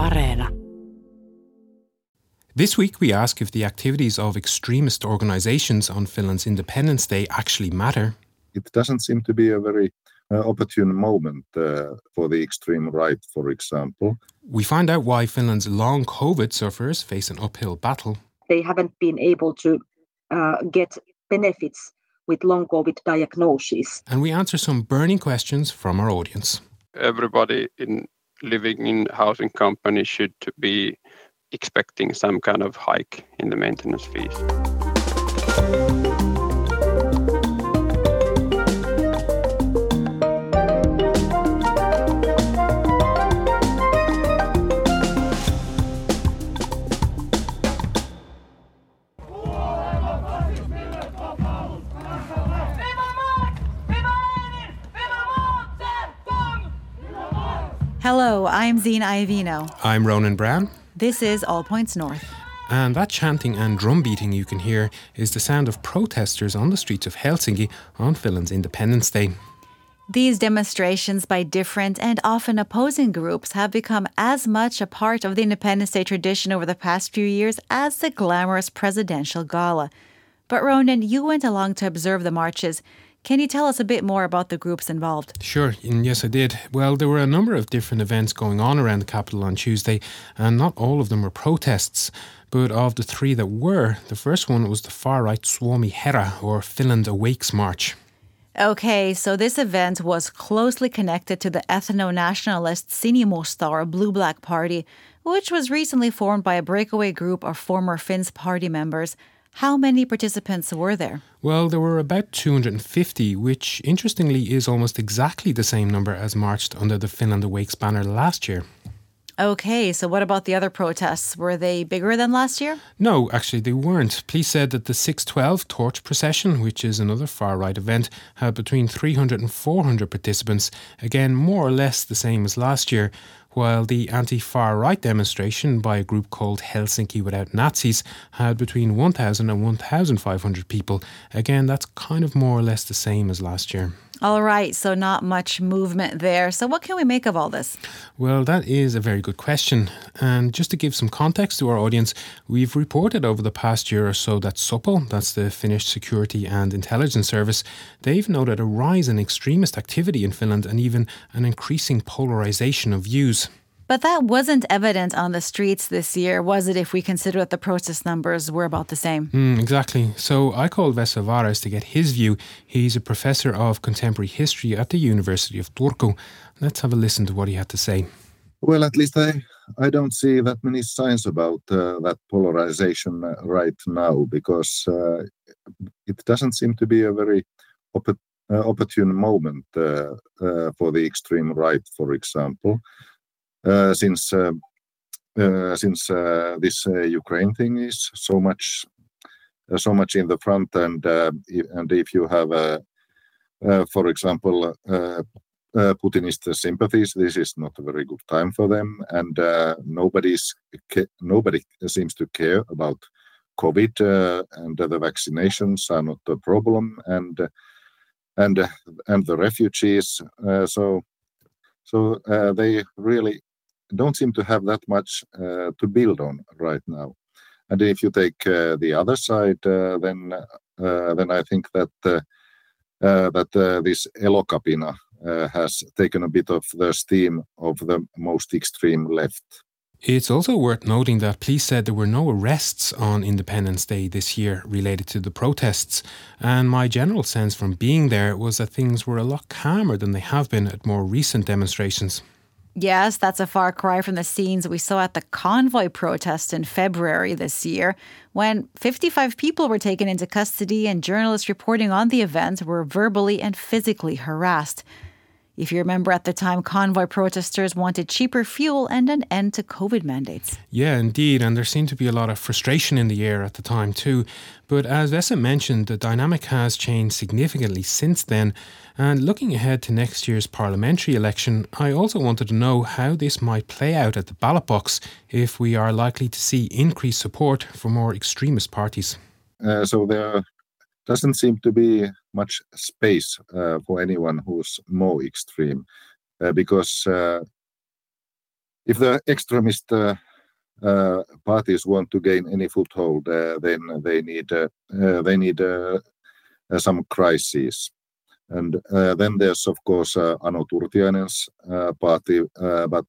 Areena. This week, we ask if the activities of extremist organizations on Finland's Independence Day actually matter. It doesn't seem to be a very uh, opportune moment uh, for the extreme right, for example. We find out why Finland's long COVID sufferers face an uphill battle. They haven't been able to uh, get benefits with long COVID diagnosis. And we answer some burning questions from our audience. Everybody in living in housing company should be expecting some kind of hike in the maintenance fees. Hello, I'm Zena Iovino. I'm Ronan Browne. This is All Points North. And that chanting and drum beating you can hear is the sound of protesters on the streets of Helsinki on Finland's Independence Day. These demonstrations by different and often opposing groups have become as much a part of the Independence Day tradition over the past few years as the glamorous presidential gala. But Ronan, you went along to observe the marches. Can you tell us a bit more about the groups involved? Sure, and yes, I did. Well, there were a number of different events going on around the capital on Tuesday, and not all of them were protests. But of the three that were, the first one was the far right Suomi Herää, or Finland Awakes March. Okay, so this event was closely connected to the ethno nationalist Sinimusta or Blue Black Party, which was recently formed by a breakaway group of former Finns party members. How many participants were there? Well, there were about 250, which interestingly is almost exactly the same number as marched under the Finland Awakes banner last year. Okay, so what about the other protests? Were they bigger than last year? No, actually, they weren't. Police said that the 612 Torch Procession, which is another far right event, had between 300 and 400 participants, again, more or less the same as last year while the anti far right demonstration by a group called Helsinki Without Nazis had between 1,000 and 1,500 people. Again, that's kind of more or less the same as last year. All right, so not much movement there. So, what can we make of all this? Well, that is a very good question. And just to give some context to our audience, we've reported over the past year or so that Supo, that's the Finnish Security and Intelligence Service, they've noted a rise in extremist activity in Finland and even an increasing polarization of views. But that wasn't evident on the streets this year, was it, if we consider that the protest numbers were about the same? Mm, exactly. So I called Vesa Vares to get his view. He's a professor of contemporary history at the University of Turku. Let's have a listen to what he had to say. Well, at least I, I don't see that many signs about uh, that polarization uh, right now because uh, it doesn't seem to be a very op- uh, opportune moment uh, uh, for the extreme right, for example. Uh, since uh, uh, since this Ukraine thing is so much so much in the front, and and if you have, for example, uh, Putinist sympathies, this is not a very good time for them, and uh, nobody's nobody seems to care about COVID, uh, and the vaccinations are not a problem, and and and the refugees. so so they really don't seem to have that much uh, to build on right now. And if you take uh, the other side, uh, then then I think that that this Elokapina has taken a bit of the steam of the most extreme left. It's also worth noting that police said there were no arrests on Independence Day this year related to the protests, and my general sense from being there was that things were a lot calmer than they have been at more recent demonstrations. Yes, that's a far cry from the scenes we saw at the convoy protest in February this year, when 55 people were taken into custody and journalists reporting on the event were verbally and physically harassed. If you remember at the time, convoy protesters wanted cheaper fuel and an end to COVID mandates. Yeah, indeed. And there seemed to be a lot of frustration in the air at the time, too. But as Vesa mentioned, the dynamic has changed significantly since then. And looking ahead to next year's parliamentary election, I also wanted to know how this might play out at the ballot box if we are likely to see increased support for more extremist parties. Uh, so there doesn't seem to be much space uh, for anyone who's more extreme uh, because uh, if the extremist uh, uh, parties want to gain any foothold, uh, then they need uh, uh, they need some crises. And then there's of course Ano Turtiainen's party, but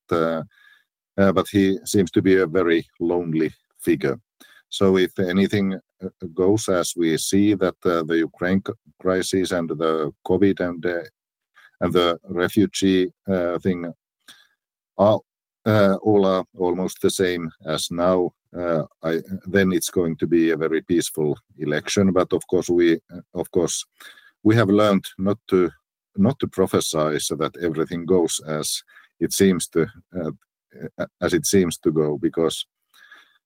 but he seems to be a very lonely figure. So if anything goes as we see that the Ukraine crisis and the COVID and and the refugee thing are uh, all are almost the same as now. Uh, I, then it's going to be a very peaceful election. But of course, we of course we have learned not to not to prophesy so that everything goes as it seems to uh, as it seems to go because uh,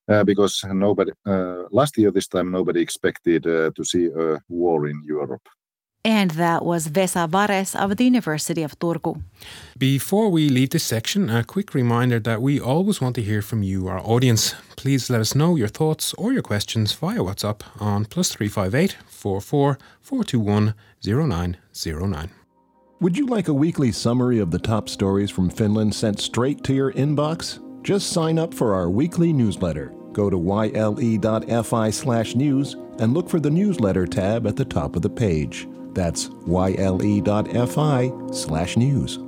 because nobody uh, last year this time nobody expected uh, to see a war in Europe. And that was Vesa Vares of the University of Turku. Before we leave this section, a quick reminder that we always want to hear from you, our audience. Please let us know your thoughts or your questions via WhatsApp on plus 358 44 421 0909. Would you like a weekly summary of the top stories from Finland sent straight to your inbox? Just sign up for our weekly newsletter. Go to yle.fi slash news and look for the newsletter tab at the top of the page. That's yle.fi slash news.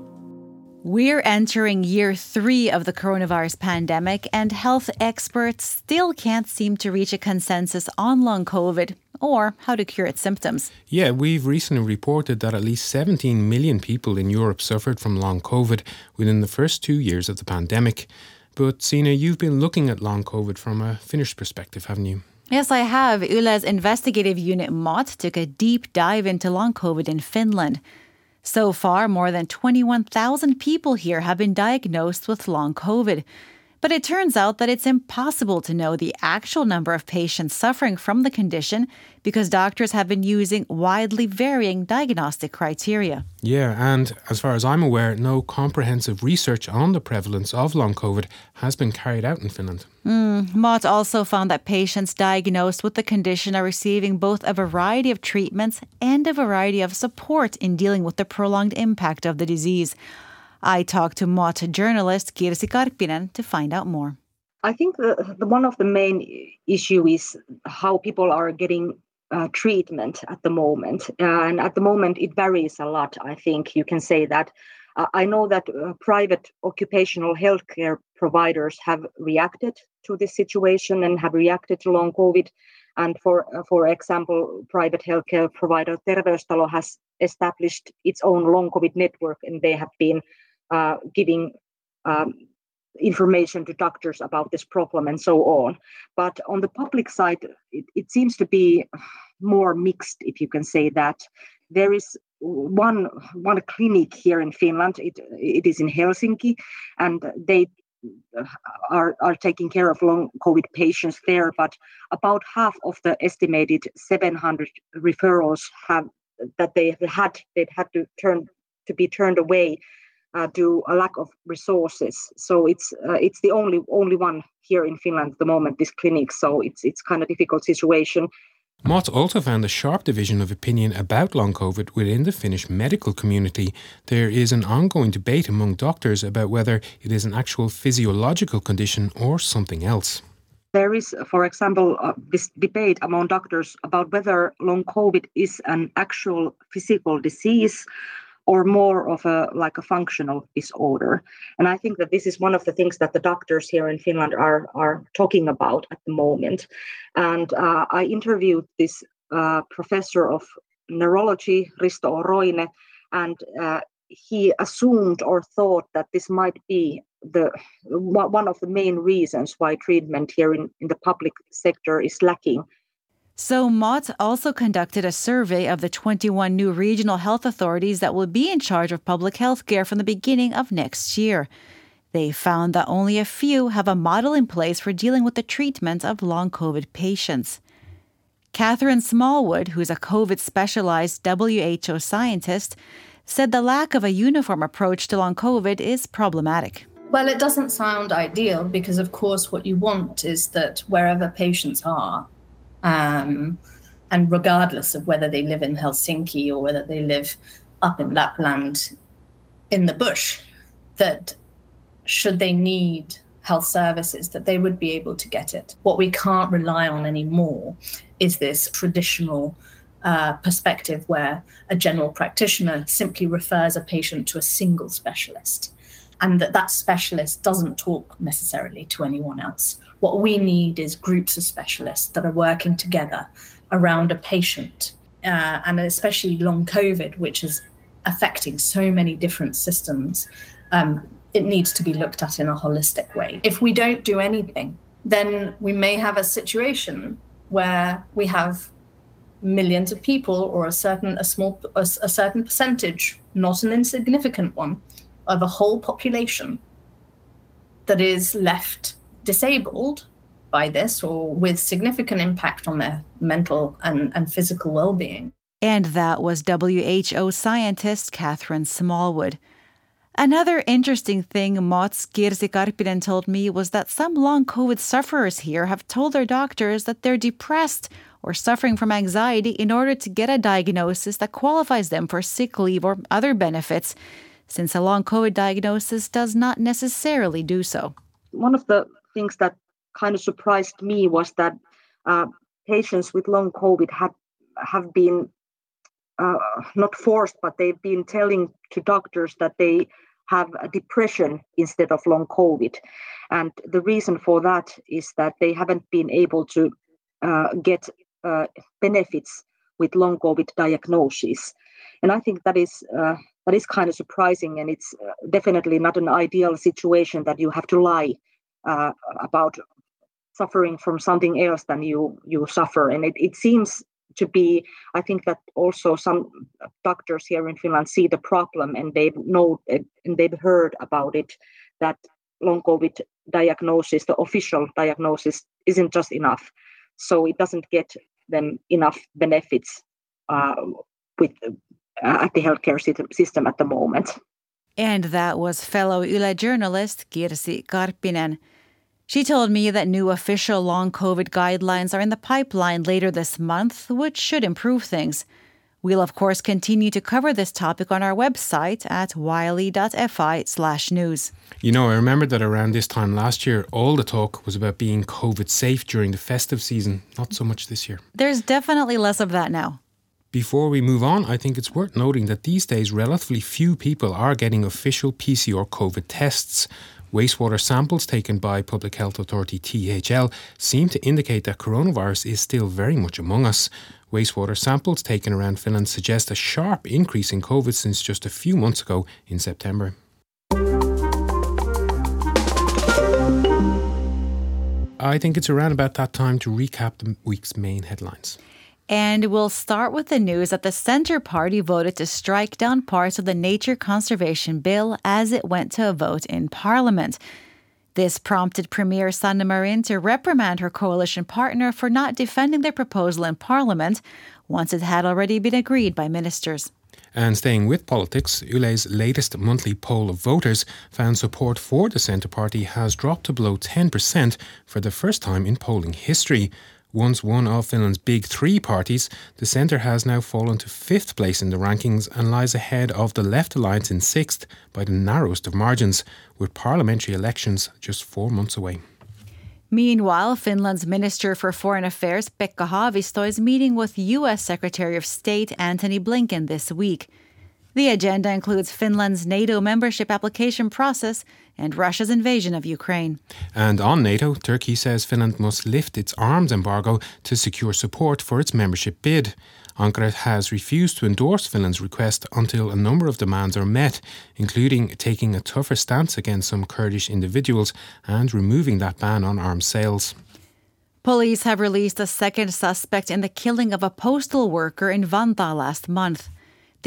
We're entering year three of the coronavirus pandemic, and health experts still can't seem to reach a consensus on long COVID or how to cure its symptoms. Yeah, we've recently reported that at least 17 million people in Europe suffered from long COVID within the first two years of the pandemic. But Zena, you've been looking at long COVID from a Finnish perspective, haven't you? Yes, I have. Yle's investigative unit MOT took a deep dive into long COVID in Finland. So far, more than 21,000 people here have been diagnosed with long COVID. But it turns out that it's impossible to know the actual number of patients suffering from the condition because doctors have been using widely varying diagnostic criteria. Yeah, and as far as I'm aware, no comprehensive research on the prevalence of long COVID has been carried out in Finland. Mm, MOT also found that patients diagnosed with the condition are receiving both a variety of treatments and a variety of support in dealing with the prolonged impact of the disease. I talked to MOT journalist Kirsi Karppinen to find out more. I think the, the, one of the main issue is how people are getting uh, treatment at the moment, and at the moment it varies a lot. I think you can say that. Uh, I know that uh, private occupational healthcare providers have reacted to this situation and have reacted to long COVID. And for uh, for example, private healthcare provider Terveystalo has established its own long COVID network, and they have been uh, giving um, information to doctors about this problem and so on. But on the public side, it, it seems to be more mixed, if you can say that. There is one one clinic here in Finland. It it is in Helsinki, and they are are taking care of long COVID patients there. But about half of the estimated 700 referrals have that they have had they've had to turn to be turned away uh, due a lack of resources. So it's uh, it's the only only one here in Finland at the moment. This clinic, so it's it's kind of difficult situation. MOT also found a sharp division of opinion about long COVID within the Finnish medical community. There is an ongoing debate among doctors about whether it is an actual physiological condition or something else. There is, for example, uh, this debate among doctors about whether long COVID is an actual physical disease or more of a like a functional disorder. And i think that this is one of the things that the doctors here in finland are are talking about at the moment. And uh, i interviewed this uh, professor of neurology risto o. roine and uh, he assumed or thought that this might be the one of the main reasons why treatment here in, in the public sector is lacking so, MOT also conducted a survey of the 21 new regional health authorities that will be in charge of public health care from the beginning of next year. They found that only a few have a model in place for dealing with the treatment of long COVID patients. Catherine Smallwood, who's a COVID specialized WHO scientist, said the lack of a uniform approach to long COVID is problematic. Well, it doesn't sound ideal because, of course, what you want is that wherever patients are, um, and regardless of whether they live in Helsinki or whether they live up in Lapland in the bush, that should they need health services, that they would be able to get it. What we can't rely on anymore is this traditional uh, perspective where a general practitioner simply refers a patient to a single specialist and that that specialist doesn't talk necessarily to anyone else. What we need is groups of specialists that are working together around a patient, uh, and especially long COVID, which is affecting so many different systems. Um, it needs to be looked at in a holistic way. If we don't do anything, then we may have a situation where we have millions of people or a certain a small a, a certain percentage not an insignificant one of a whole population that is left disabled by this or with significant impact on their mental and, and physical well-being and that was WHO scientist Catherine Smallwood. Another interesting thing MOT's Kirsi Karppinen told me was that some long COVID sufferers here have told their doctors that they're depressed or suffering from anxiety in order to get a diagnosis that qualifies them for sick leave or other benefits, since a long COVID diagnosis does not necessarily do so. One of the things that kind of surprised me was that uh, patients with long COVID have have been uh, not forced, but they've been telling to doctors that they have a depression instead of long COVID. And the reason for that is that they haven't been able to uh, get uh, benefits with long COVID diagnosis. And I think that is uh, that is kind of surprising, and it's uh, definitely not an ideal situation that you have to lie uh, about suffering from something else than you you suffer. And it, it seems to be i think that also some doctors here in finland see the problem and they know and they've heard about it that long covid diagnosis the official diagnosis isn't just enough so it doesn't get them enough benefits uh, with Uh, at the healthcare system at the moment and that was fellow yle journalist kirsi karppinen she told me that new official long COVID guidelines are in the pipeline later this month, which should improve things. We'll, of course, continue to cover this topic on our website at yle.fi slash news. You know, I remember that around this time last year, all the talk was about being COVID safe during the festive season. Not so much this year. There's definitely less of that now. Before we move on, I think it's worth noting that these days relatively few people are getting official PCR COVID tests. Wastewater samples taken by Public Health Authority THL seem to indicate that coronavirus is still very much among us. Wastewater samples taken around Finland suggest a sharp increase in COVID since just a few months ago in September. I think it's around about that time to recap the week's main headlines. And we'll start with the news that the Centre Party voted to strike down parts of the Nature Conservation Bill as it went to a vote in Parliament. This prompted Premier Sanna Marin to reprimand her coalition partner for not defending their proposal in Parliament once it had already been agreed by ministers. And staying with politics, Yle's latest monthly poll of voters found support for the Centre Party has dropped to below 10% for the first time in polling history. Once one of Finland's big three parties, the Centre has now fallen to fifth place in the rankings and lies ahead of the Left Alliance in sixth by the narrowest of margins, with parliamentary elections just four months away. Meanwhile, Finland's Minister for Foreign Affairs, Pekka Haavisto, is meeting with U.S. Secretary of State Antony Blinken this week. The agenda includes Finland's NATO membership application process and Russia's invasion of Ukraine. And on NATO, Turkey says Finland must lift its arms embargo to secure support for its membership bid. Ankara has refused to endorse Finland's request until a number of demands are met, including taking a tougher stance against some Kurdish individuals and removing that ban on arms sales. Police have released a second suspect in the killing of a postal worker in Vantaa last month.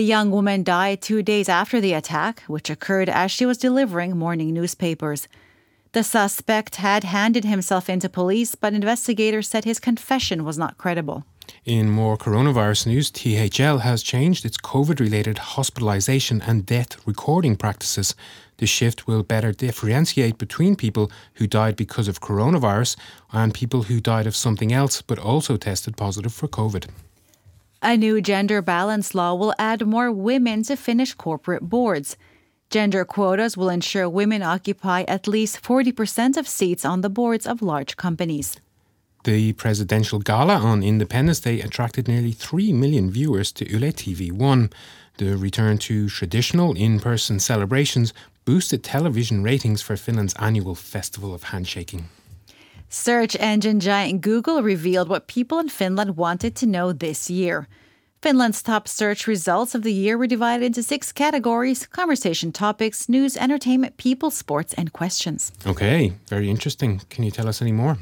The young woman died two days after the attack, which occurred as she was delivering morning newspapers. The suspect had handed himself into police, but investigators said his confession was not credible. In more coronavirus news, THL has changed its COVID related hospitalization and death recording practices. The shift will better differentiate between people who died because of coronavirus and people who died of something else but also tested positive for COVID. A new gender balance law will add more women to Finnish corporate boards. Gender quotas will ensure women occupy at least 40% of seats on the boards of large companies. The presidential gala on Independence Day attracted nearly 3 million viewers to Yle TV1. The return to traditional in person celebrations boosted television ratings for Finland's annual Festival of Handshaking. Search engine giant Google revealed what people in Finland wanted to know this year. Finland's top search results of the year were divided into six categories conversation topics, news, entertainment, people, sports, and questions. Okay, very interesting. Can you tell us any more?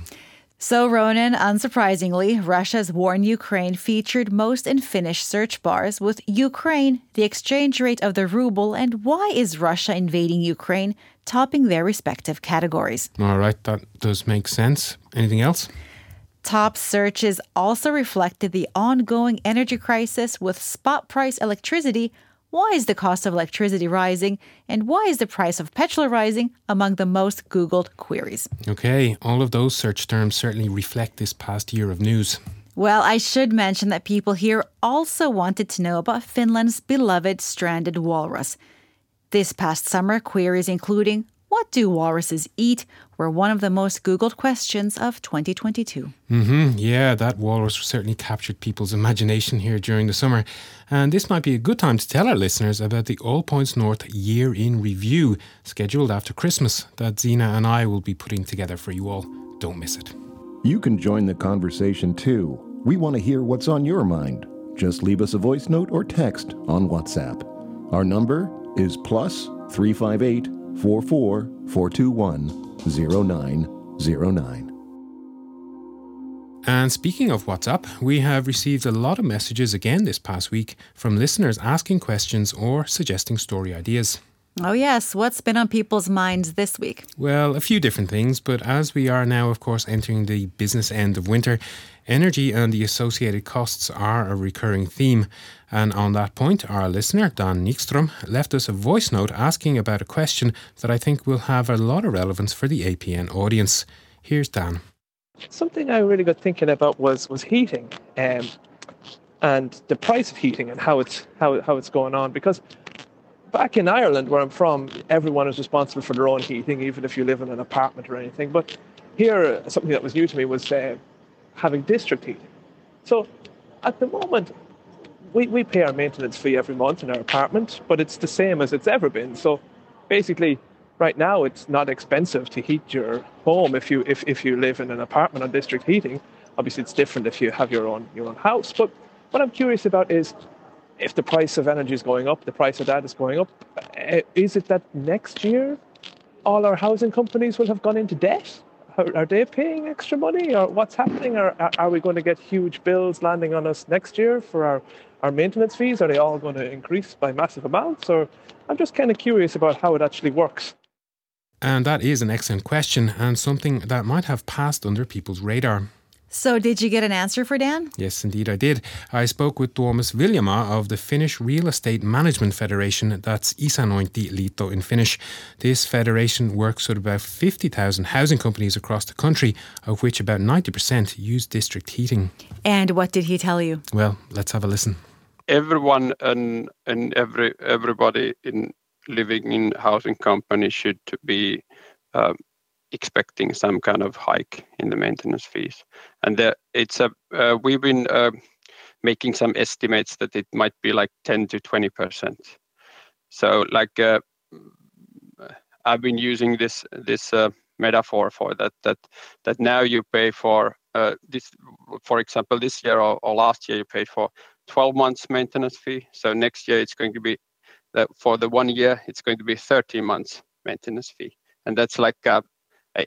So, Ronan, unsurprisingly, Russia's war in Ukraine featured most in Finnish search bars, with Ukraine, the exchange rate of the ruble, and why is Russia invading Ukraine topping their respective categories. All right, that does make sense. Anything else? Top searches also reflected the ongoing energy crisis with spot price electricity why is the cost of electricity rising? And why is the price of petrol rising among the most Googled queries? Okay, all of those search terms certainly reflect this past year of news. Well, I should mention that people here also wanted to know about Finland's beloved stranded walrus. This past summer, queries including what do walruses eat were one of the most Googled questions of 2022. Mm-hmm. Yeah, that walrus certainly captured people's imagination here during the summer. And this might be a good time to tell our listeners about the All Points North Year in Review, scheduled after Christmas, that Zena and I will be putting together for you all. Don't miss it. You can join the conversation too. We want to hear what's on your mind. Just leave us a voice note or text on WhatsApp. Our number is plus 358 44 421 And speaking of WhatsApp, we have received a lot of messages again this past week from listeners asking questions or suggesting story ideas. Oh, yes. What's been on people's minds this week? Well, a few different things, but as we are now, of course, entering the business end of winter, energy and the associated costs are a recurring theme. And on that point, our listener, Dan Nikstrom, left us a voice note asking about a question that I think will have a lot of relevance for the APN audience. Here's Dan. Something I really got thinking about was was heating, um, and the price of heating and how it's how how it's going on because back in Ireland, where I'm from, everyone is responsible for their own heating, even if you live in an apartment or anything. But here, something that was new to me was uh, having district heating. So at the moment, we, we pay our maintenance fee every month in our apartment, but it's the same as it's ever been. So basically, right now, it's not expensive to heat your home if you if, if you live in an apartment on district heating. Obviously, it's different if you have your own your own house. But what I'm curious about is if the price of energy is going up, the price of that is going up. Eh, is it that next year all our housing companies will have gone into debt? Are they paying extra money, or what's happening? Or are we going to get huge bills landing on us next year for our, our maintenance fees? Are they all going to increase by massive amounts? Or I'm just kind of curious about how it actually works. And that is an excellent question and something that might have passed under people's radar. So, did you get an answer for Dan? Yes, indeed, I did. I spoke with Tuomas Viljamaa of the Finnish Real Estate Management Federation, that's Isännöintiliitto in Finnish. This federation works with about 50,000 housing companies across the country, of which about 90% use district heating. And what did he tell you? Well, let's have a listen. Everyone and, and every everybody in living in housing companies should be uh, expecting some kind of hike in the maintenance fees. And it's a uh, we've been uh, making some estimates that it might be like 10 to 20 percent. So like uh, I've been using this this metaphor for that that that now you pay for this for example this year or, last year you paid for 12 months maintenance fee. So next year it's going to be that for the one year it's going to be 13 months maintenance fee and that's like uh,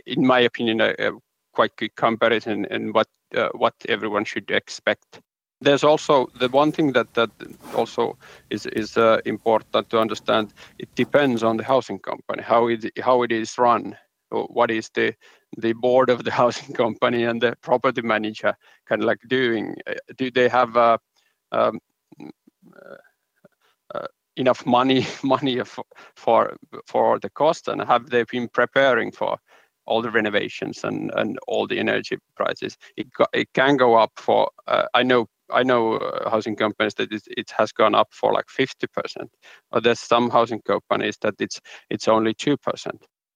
in my opinion, a, a quite good comparison and what uh, what everyone should expect. There's also the one thing that that also is is uh, important to understand. It depends on the housing company how it how it is run. What is the the board of the housing company and the property manager kind of like doing? Uh, do they have uh, um, uh, uh, enough money money for, for for the cost and have they been preparing for all the renovations and, and all the energy prices. It, it can go up for, uh, I know I know uh, housing companies that it, it has gone up for like 50%. Or there's some housing companies that it's it's only 2%.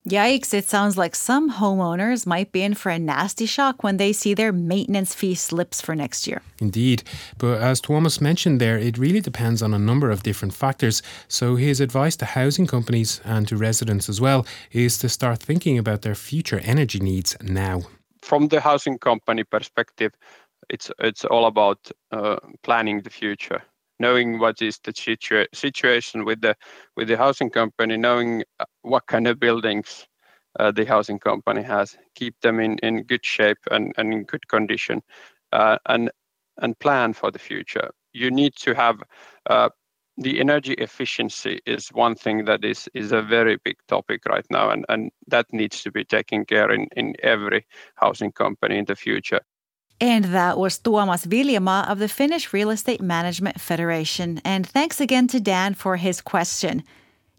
Yikes, it sounds like some homeowners might be in for a nasty shock when they see their maintenance fee slips for next year. Indeed. But as Thomas mentioned there, it really depends on a number of different factors. So his advice to housing companies and to residents as well is to start thinking about their future energy needs now. From the housing company perspective, it's it's all about uh, planning the future knowing what is the situa- situation with the with the housing company, knowing uh, what kind of buildings uh, the housing company has, keep them in, in good shape and, and in good condition, uh, and and plan for the future. You need to have the energy efficiency is one thing that is is a very big topic right now, and, and that needs to be taken care in, in every housing company in the future. And that was Tuomas Viljamaa of the Finnish Real Estate Management Federation. And thanks again to Dan for his question.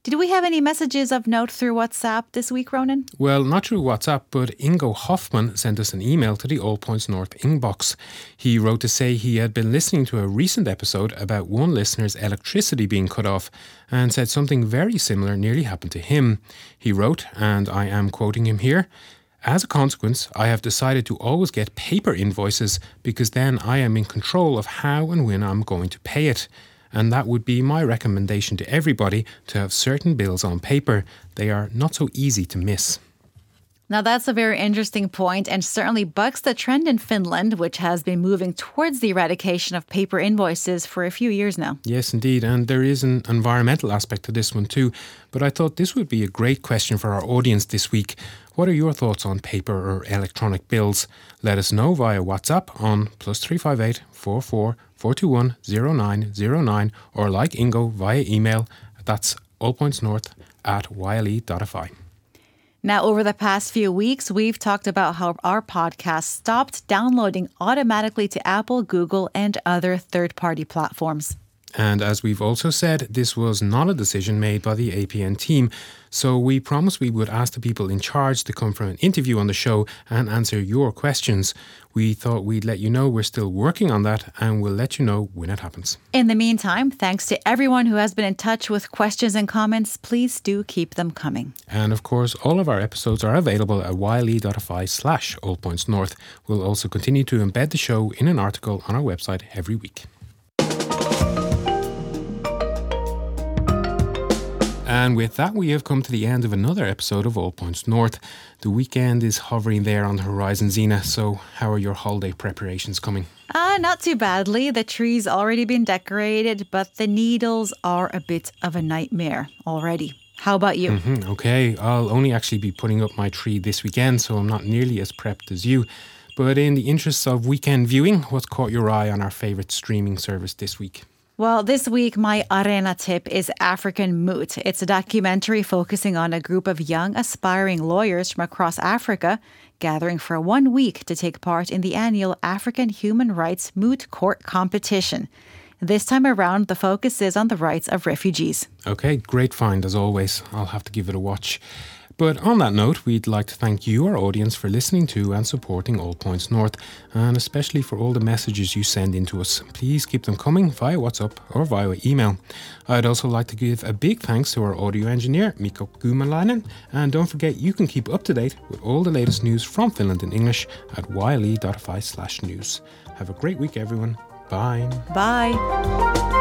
Did we have any messages of note through WhatsApp this week, Ronan? Well, not through WhatsApp, but Ingo Hoffman sent us an email to the All Points North inbox. He wrote to say he had been listening to a recent episode about one listener's electricity being cut off and said something very similar nearly happened to him. He wrote, and I am quoting him here as a consequence, I have decided to always get paper invoices because then I am in control of how and when I'm going to pay it. And that would be my recommendation to everybody to have certain bills on paper. They are not so easy to miss. Now, that's a very interesting point and certainly bucks the trend in Finland, which has been moving towards the eradication of paper invoices for a few years now. Yes, indeed. And there is an environmental aspect to this one too. But I thought this would be a great question for our audience this week. What are your thoughts on paper or electronic bills? Let us know via WhatsApp on plus 358 44 421 0909 or like Ingo via email. That's allpointsnorth at yle.fi. Now, over the past few weeks, we've talked about how our podcast stopped downloading automatically to Apple, Google, and other third party platforms. And as we've also said, this was not a decision made by the APN team. So we promised we would ask the people in charge to come for an interview on the show and answer your questions. We thought we'd let you know we're still working on that and we'll let you know when it happens. In the meantime, thanks to everyone who has been in touch with questions and comments. Please do keep them coming. And of course, all of our episodes are available at yle.fi slash allpointsnorth. We'll also continue to embed the show in an article on our website every week. And with that, we have come to the end of another episode of All Points North. The weekend is hovering there on the horizon, Zena. So, how are your holiday preparations coming? Ah, uh, not too badly. The tree's already been decorated, but the needles are a bit of a nightmare already. How about you? Mm-hmm. Okay, I'll only actually be putting up my tree this weekend, so I'm not nearly as prepped as you. But in the interests of weekend viewing, what's caught your eye on our favorite streaming service this week? Well, this week, my Areena tip is African Moot. It's a documentary focusing on a group of young, aspiring lawyers from across Africa gathering for one week to take part in the annual African Human Rights Moot Court competition. This time around, the focus is on the rights of refugees. Okay, great find as always. I'll have to give it a watch. But on that note, we'd like to thank you, our audience, for listening to and supporting All Points North, and especially for all the messages you send in to us. Please keep them coming via WhatsApp or via email. I'd also like to give a big thanks to our audio engineer, Mikko Kymäläinen, and don't forget you can keep up to date with all the latest news from Finland in English at yle.fi slash news. Have a great week, everyone. Bye. Bye.